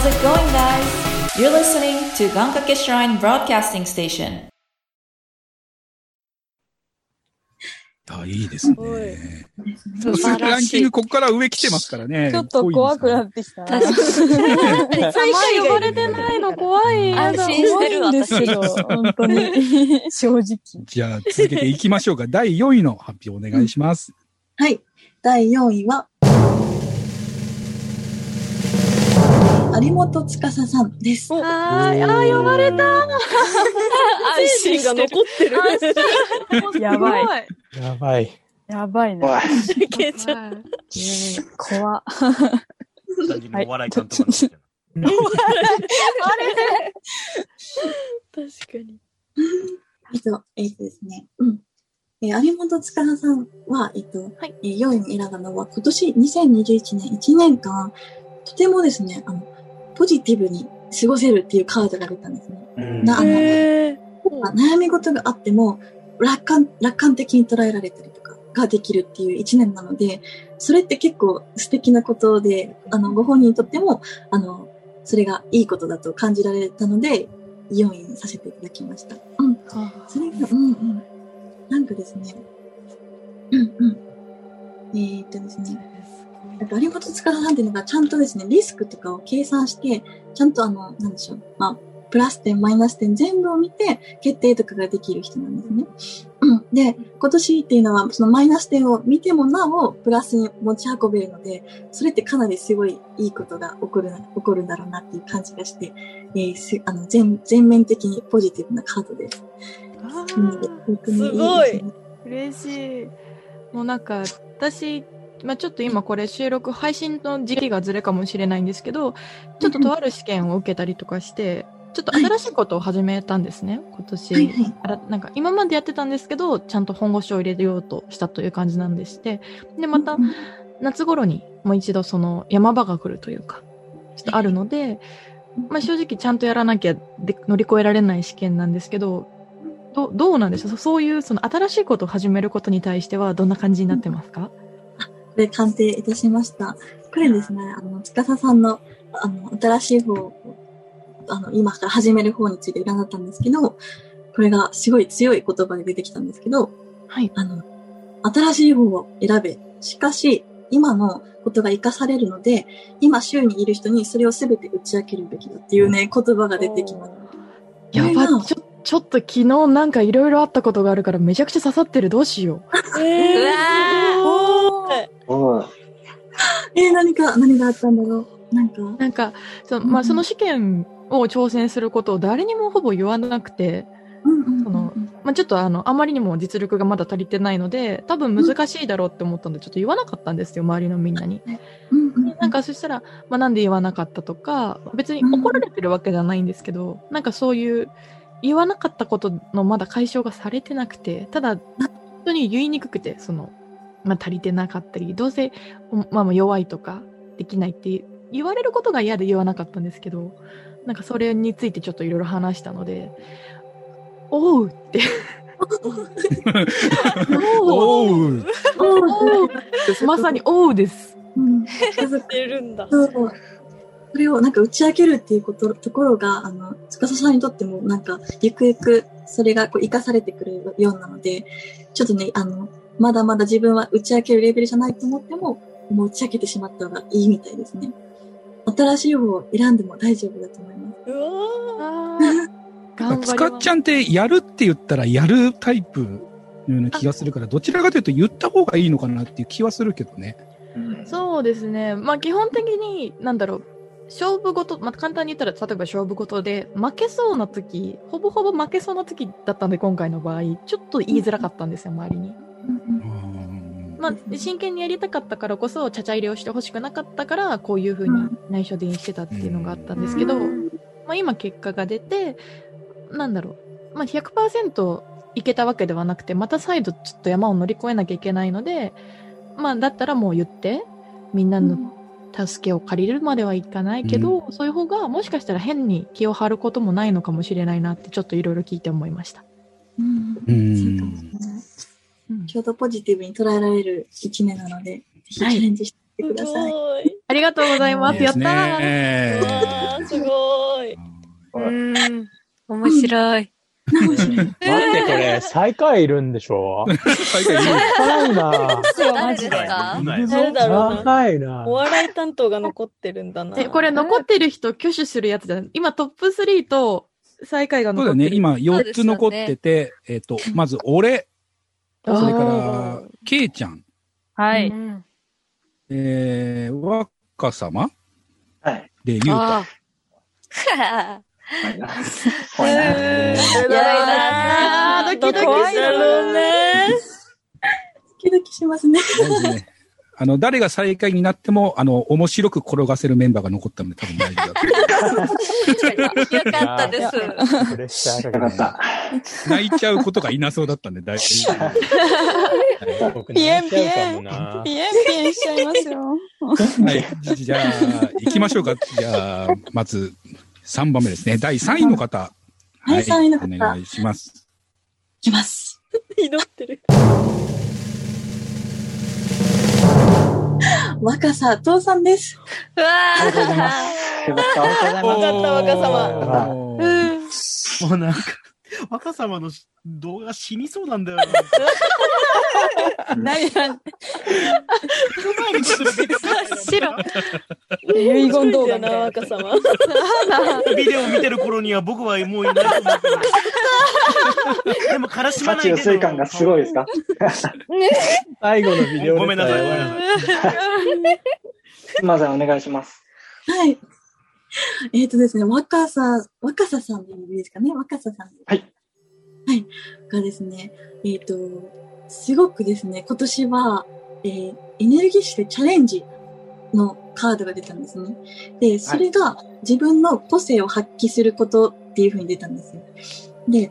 How's it going, guys? You're listening to Gankake Shrine Broadcasting Station. あ、いいですね。素晴らしいランキング、。ここから上来てますからね。ちょっと怖くなってきた。確かに。最下呼ばれてないの怖い。安心してる怖いんですよ、本当に。正直。じゃあ、続けていきましょうか。第4位の発表お願いします。はい。第4位は、有本司さんです。あー、あー、呼ばれた。安心が残ってる。やばい。やばい。やばい怖な。い。ケチャ怖 お笑い監督なんですけど。確かに。えっと、えっとですね。うん。えー有本司さんは、えっと、はいえー4位に選んだのは、今年2021年1年間、とてもですね、あの、ポジティブに過ごせるっていうカードが出たんですね。うんな、悩み事があっても、楽観、楽観的に捉えられたりとかができるっていう一年なので、それって結構素敵なことで、あの、ご本人にとっても、あの、それがいいことだと感じられたので、4位にさせていただきました。うん。それが、うんうん。なんかですね、うんうん。えー、っとですね、やっぱ有本司さんっていうのがちゃんとですね、リスクとかを計算して、ちゃんとあの、なんでしょう、まあ、プラス点、マイナス点全部を見て決定とかができる人なんですね。うん。で、今年っていうのは、そのマイナス点を見てもなお、プラスに持ち運べるので、それってかなりすごいいいことが起こるな、起こるんだろうなっていう感じがして、えーすあの、全、全面的にポジティブなカードです。あうすごい嬉しい。もうなんか、私、まあちょっと今これ収録、配信の時期がずれかもしれないんですけど、ちょっととある試験を受けたりとかして、ちょっと新しいことを始めたんですね、今年。はいはい。あらなんか今までやってたんですけど、ちゃんと本腰を入れようとしたという感じなんでして、で、またうん夏頃にもう一度その山場が来るというか、ちょっとあるので、まあ正直ちゃんとやらなきゃで乗り越えられない試験なんですけど、どどうなんでしょうそういうその新しいことを始めることに対してはどんな感じになってますか、これ鑑定いたしました。これですね、あの、司さんの、あの、新しい方を、あの、今から始める方について占ったんですけど、これがすごい強い言葉で出てきたんですけど、はい。あの、新しい方を選べ。しかし、今のことが活かされるので、今周囲にいる人にそれを全て打ち明けるべきだっていうね、言葉が出てきます。やば、ちょ、ちょっと昨日なんかいろいろあったことがあるからめちゃくちゃ刺さってる。どうしよう。えうわうんえー、何か、何があったんだろう？なんか、なんか、そのまあ、うんその試験を挑戦することを誰にもほぼ言わなくて、そのまあ、ちょっとあの、あまりにも実力がまだ足りてないので、多分難しいだろうって思ったんで、ちょっと言わなかったんですよ、周りのみんなに。なんかそしたら、まあ、なんで言わなかったとか、別に怒られてるわけじゃないんですけど、なんかそういう、言わなかったことのまだ解消がされてなくて、ただ、本当に言いにくくて、その、まあ、足りてなかったり、どうせ、まあ、まあ弱いとか、できないって言われることが嫌で言わなかったんですけど、なんかそれについてちょっといろいろ話したので、おうって。おうおう。おうまさにおうです。うんー、てるんだ。それをなんか打ち明けるっていうこと、ところが、あの、司さんにとってもなんか、ゆくゆくそれがこう生かされてくるようなので、ちょっとね、あの、まだまだ自分は打ち明けるレベルじゃないと思っても、もう打ち明けてしまった方がいいみたいですね。新しい方を選んでも大丈夫だと思います。うわあー頑張りますつかっちゃんってやるって言ったらやるタイプのような気がするから、どちらかというと言った方がいいのかなっていう気はするけどね。そうですね。まあ基本的に、なんだろう、勝負事、まあ簡単に言ったら、例えば勝負事で、負けそうな時、ほぼほぼ負けそうな時だったんで、今回の場合、ちょっと言いづらかったんですよ、周りに。うんまあ、真剣にやりたかったからこそ、ちゃちゃ入れをしてほしくなかったから、こういう風に内緒でしてたっていうのがあったんですけど、まあ今結果が出て、なんだろう、まあ100%いけたわけではなくて、また再度ちょっと山を乗り越えなきゃいけないので、まあだったらもう言って、みんなの助けを借りるまではいかないけど、そういう方がもしかしたら変に気を張ることもないのかもしれないなってちょっといろいろ聞いて思いました。うんうんちょうどポジティブに捉えられる一年なので、ぜひチャレンジしてみてください。すごい。ありがとうございます。やったー。ーわー、すごい。うん。面白い。待って、これ、最下位いるんでしょ？最下位いる高いな誰ですか？誰だろういなお笑い担当が残ってるんだな。え、これ残ってる人挙手するやつだ。今トップ3と最下位がそうだね。残ってる。今4つ残ってて、えっと、まず俺、それから、ケイちゃん、はい。うんえー、若様？はい。で、ゆうた。あ怖いな。やだなードキドキするね。ドキドキしますね。あの、誰が最下位になっても、あの、面白く転がせるメンバーが残ったので多分大丈夫だとよかったです。プレッシャーかかった。泣いちゃうことがいなそうだったんで大丈夫。僕泣いちゃうかもな。ピエンピエンしちゃいますよ。はい。じゃあ、行きましょうか。じゃあ、まず、3番目ですね。第3位の方。はい3位の方お願いします。いきます。祈ってる。若さ、父さんです。うわありがとうございます。よかった。ありがとうございます。よかった若様おーもうなんか、若様の動画死にそうなんだよな。何何？白。遺言動画だな。若様。ビデオ見てる頃には僕はもういないと思っ。でも、からしまないで感がすごいですか？最後のビデオごめんなさい。ごめんレターやばなさい。すみません、お願いします。はい。えっ、とですね、若さ、若ささんでいいですかね若ささんで。はい。はい。がですね、えっ、と、すごくですね、今年は、えーエネルギッシュでチャレンジのカードが出たんですね。で、それが自分の個性を発揮することっていう風に出たんですよ。で、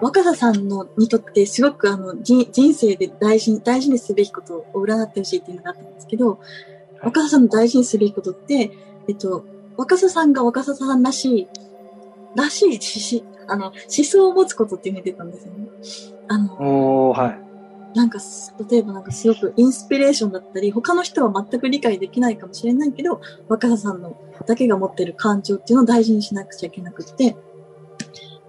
若狭さんのにとってすごくあの人人生で大事に、大事にすべきことを占ってほしいっていうのがあったんですけど、若狭さんの大事にすべきことって、えっと、若狭さんが若狭さんらしい、らしいしし、あの、思想を持つことっていうのが出たんですよね。あの、はい。なんかす、例えばなんかすごくインスピレーションだったり、他の人は全く理解できないかもしれないけど、若狭さんのだけが持ってる感情っていうのを大事にしなくちゃいけなくって、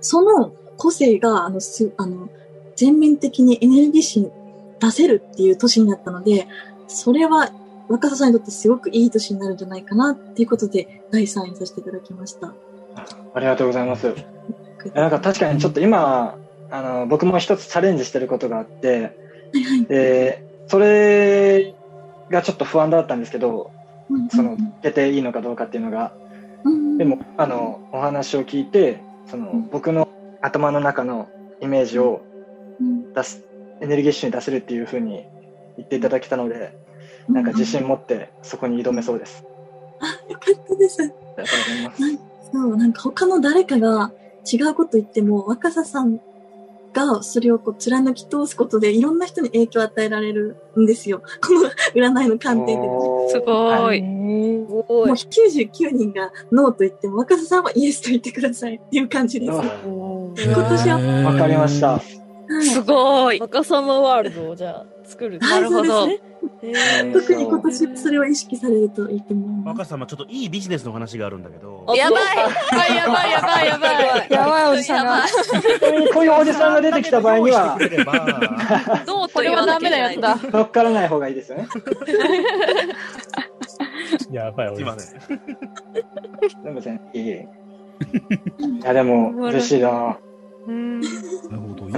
その個性が、あの、す、あの、全面的にエネルギッシュに出せるっていう年になったので、それは若狭さんにとってすごくいい年になるんじゃないかなっていうことで、第3位させていただきました。ありがとうございます。なんか確かにちょっと今、あの、僕も一つチャレンジしてることがあって、で、それがちょっと不安だったんですけど、その、出ていいのかどうかっていうのが、でも、あの、お話を聞いて、その、僕の頭の中のイメージを出す、エネルギッシュに出せるっていうふうに言っていただけたので、なんか自信持ってそこに挑めそうです。よかったです。ありがとうございます。なんそう、なんか他の誰かが違うこと言っても、若狭さんがそれをこう貫き通すことでいろんな人に影響を与えられるんですよ。この占いの観点で。すごい。もう99人がノーと言っても、若狭さんはイエスと言ってくださいっていう感じです。今年は、わかりました。すごい。若様ワールドをじゃあ作る。はいなるほど。特に今年はそれを意識されるといいと思います。若様、ちょっといいビジネスの話があるんだけど。やばい。やばい。やばい。やばい。やばい。おじさんが。こうい。うおじさんが出てきた場合には、どうこれはダメなやつだ。乗っからない。方がい。い。ですよね。やばい、おじさん。すみません。い。えい。え。い。や、でも、嬉しい。な。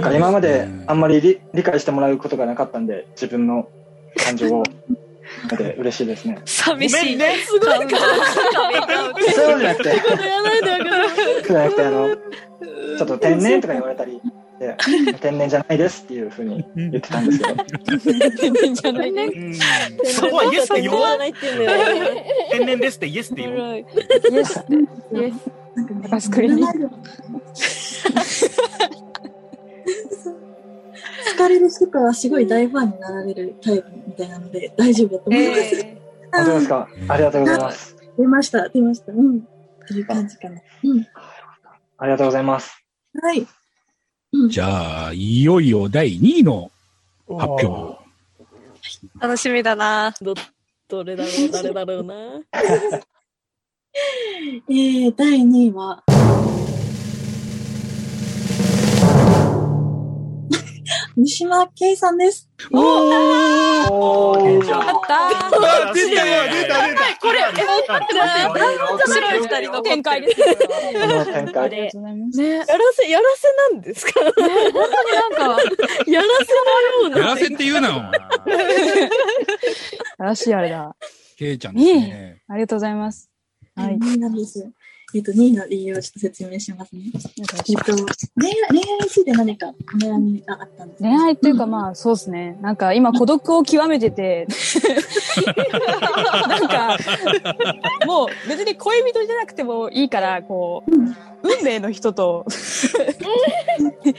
なんか今まであんまり理理解してもらうことがなかったんで、自分の感情を。ので嬉しいですね。寂しい。ね、すごい。そういうことじゃなくて。じゃなくて、あの、ちょっと天然とか言われたり、で天然じゃないですっていうふうに言ってたんですけど。天然じゃないね。そこはイエスって言おう。ないって言うんだよ。天然ですってイエスって言おう。イエス。イエス。バスクリーン。疲れる人からすごい大ファンになられるタイプみたいなので大丈夫だと思います。本当ですかありがとうございます。出ました、出ました。うん。っていう感じかな。うん。ありがとうございます。はい。じゃあ、いよいよ第2位の発表。楽しみだな。どれだろう、誰だろうな。えー、第2位は、三島圭さんです。おーよかったあ出たよ出た出たこれ、え。面白い二人の展開です。展開。りがとうございます。やらせ、やらせなんですか？本当になんか、やらせのような。やらせって言うなお前 ら しいあれだ。ケイちゃんですね。ありがとうございます。はい。2位なんです。えっと、2位の理由をちょっと説明しますね。えっと、恋愛、恋愛について何かお悩みがあったんですか？恋愛っていうかまあそうですね。なんか今孤独を極めてて、なんか、もう別に恋人じゃなくてもいいから、こう、運命の人と、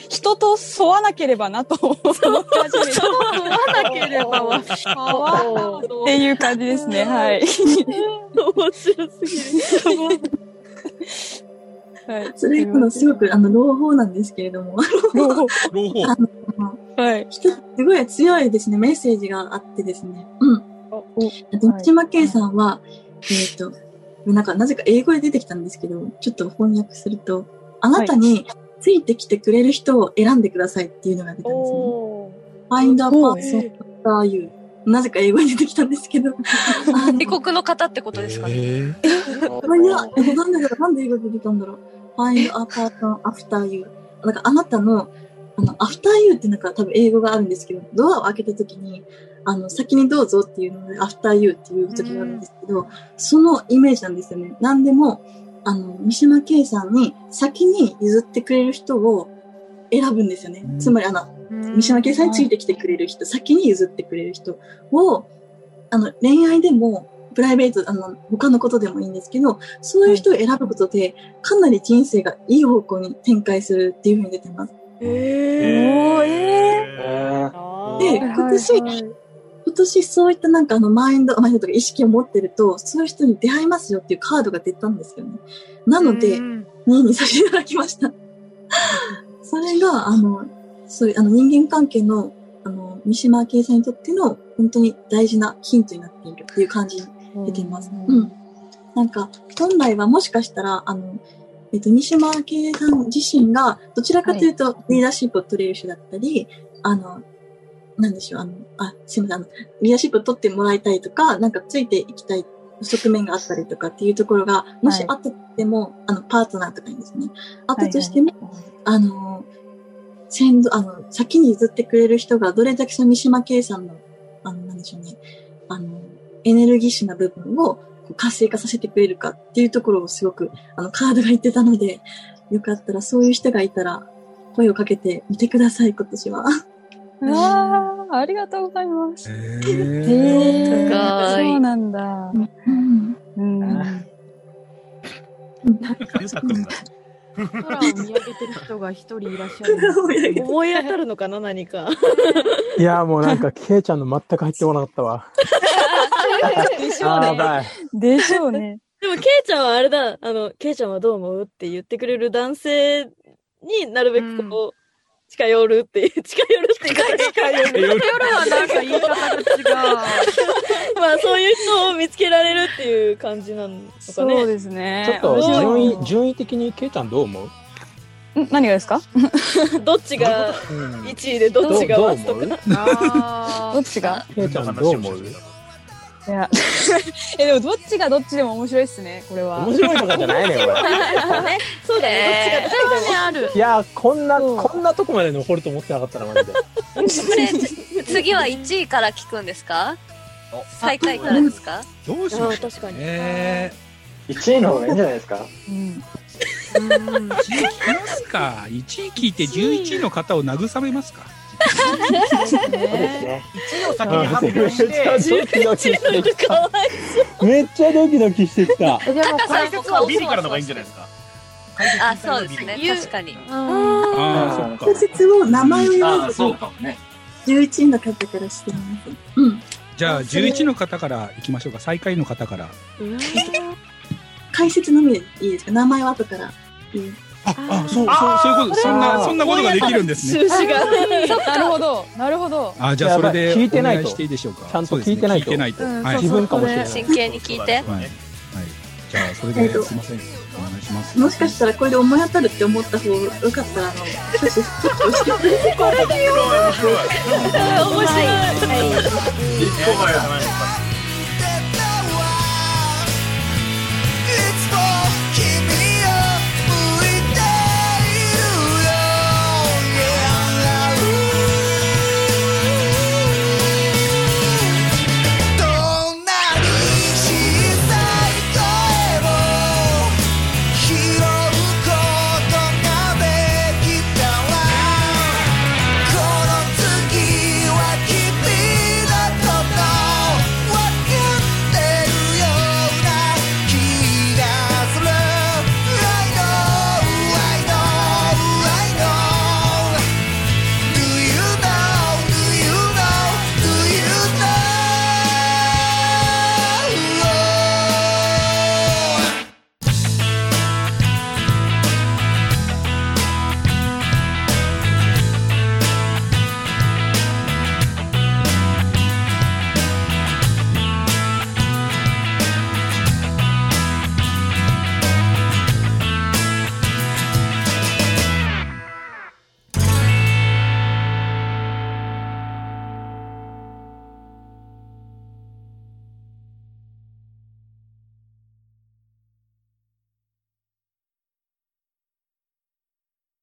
人と沿わなければなと思って始めて。沿わなければは、っていう感じですね。はい。面白すぎる。はい。それ、あの、すごく、あの、朗報なんですけれども、朗報。朗報。あの、はい。一つすごい強いですね、メッセージがあってですね。うん。三島圭さんは、えっ、と、なんか、なぜか英語で出てきたんですけど、ちょっと翻訳すると、あなたについてきてくれる人を選んでくださいっていうのが出たんですね。Find a person after you. なぜか英語に出てきたんですけど。異国の方ってことですかね。いや、えなんでだろうなんで英語で出てたんだろう ?find a person after you. なんかあなたの、あの、after you ってなんか多分英語があるんですけど、ドアを開けた時に、あの、先にどうぞっていうので、after you っていう時があるんですけど、そのイメージなんですよね。なんでも、あの、三島圭さんに先に譲ってくれる人を選ぶんですよね。つまりあの、三島圭さんについてきてくれる人、先に譲ってくれる人を、あの、恋愛でも、プライベート、あの、他のことでもいいんですけど、そういう人を選ぶことで、かなり人生がいい方向に展開するっていうふうに出てます。おー、えで、今年、今年そういったなんかあのマインド、マインドとか意識を持ってると、そういう人に出会いますよっていうカードが出たんですよね。なので、2位にさせていただきました。それが、あの、そういうあの人間関係の、あの、三島圭さんにとっての本当に大事なヒントになっているっていう感じに出ています。うん。なんか、本来はもしかしたら、あの、えっと、三島圭さん自身が、どちらかというと、リーダーシップを取れる人だったり、あの、なんでしょう、あの、あ、すみません、あの、リーダーシップを取ってもらいたいとか、なんかついていきたい側面があったりとかっていうところが、もしあったとしても、あの、パートナーとかにですね、あったとしても、あの、先導、あの、先に譲ってくれる人がどれだけその三島圭さんの、あの、なんでしょうね、あの、エネルギッシュな部分をこう活性化させてくれるかっていうところをすごく、あの、カードが言ってたので、よかったらそういう人がいたら、声をかけてみてください、今年は。うわー、ありがとうございます。へえー、高いそうなんだ。うん。うん。空を見上げてる人が一人いらっしゃる。思い当たるのかな、何か。いや、もうなんか、ケイちゃんの全く入ってこなかったわ。でしょうね。でしょうね。でも、ケイちゃんはあれだ、あの、ケイちゃんはどう思うって言ってくれる男性になるべくこう、近寄るっていう、近寄るっていうか、近寄る。夜はなんか言い方が違う。まあ、そういう人を見つけられるっていう感じなのかね。そうですね。ちょっと、順位、順位的にケイちゃんどう思う？ん何がですか？どっちが1位でどっちがワストか。どっちがケイちゃんどう思う？いや、え、でもどっちがどっちでも面白いっすね、これは。面白いとかじゃないね、これ。そうだね、どっちがどっちでもある。いや、こんな、こんなとこまで残ると思ってなかったな、マジで。次は1位から聞くんですか？最下位からですか？どうしましょう確かに。え1位の方がいいんじゃないですか？うん。1位聞きますか ?1 位聞いて11位の方を慰めますか？そうですね。1位を先に発表しめっちゃドて、キドキしてめっちゃドキドキしてきた。えでも、解説はビリからの方がいいんじゃないですかあ、そうですね。確かに。ああ、そっか。解説を名前を言わずにそうかもね。11位の方からしてみます。うん。じゃあ、11の方から行きましょうか。最下位の方から。解説のみでいいですか？名前は後から。あ、そう、そう、そういうこと、そんな、そんなことができるんですね。なるほど。なるほど。あ、じゃあそれで、聞いてないとお願していいでしょうか。ちゃんと聞いてないと聞いてないと。うんはい。自分かもしれない。真剣に聞いて。はい。はい。じゃあ、それで、えっとすいません。お願いします。もしかしたらこれで思い当たるって思った方がよかったら、あの、少しストップしてくれて。面白い面白い。面白い。一個前じゃないのか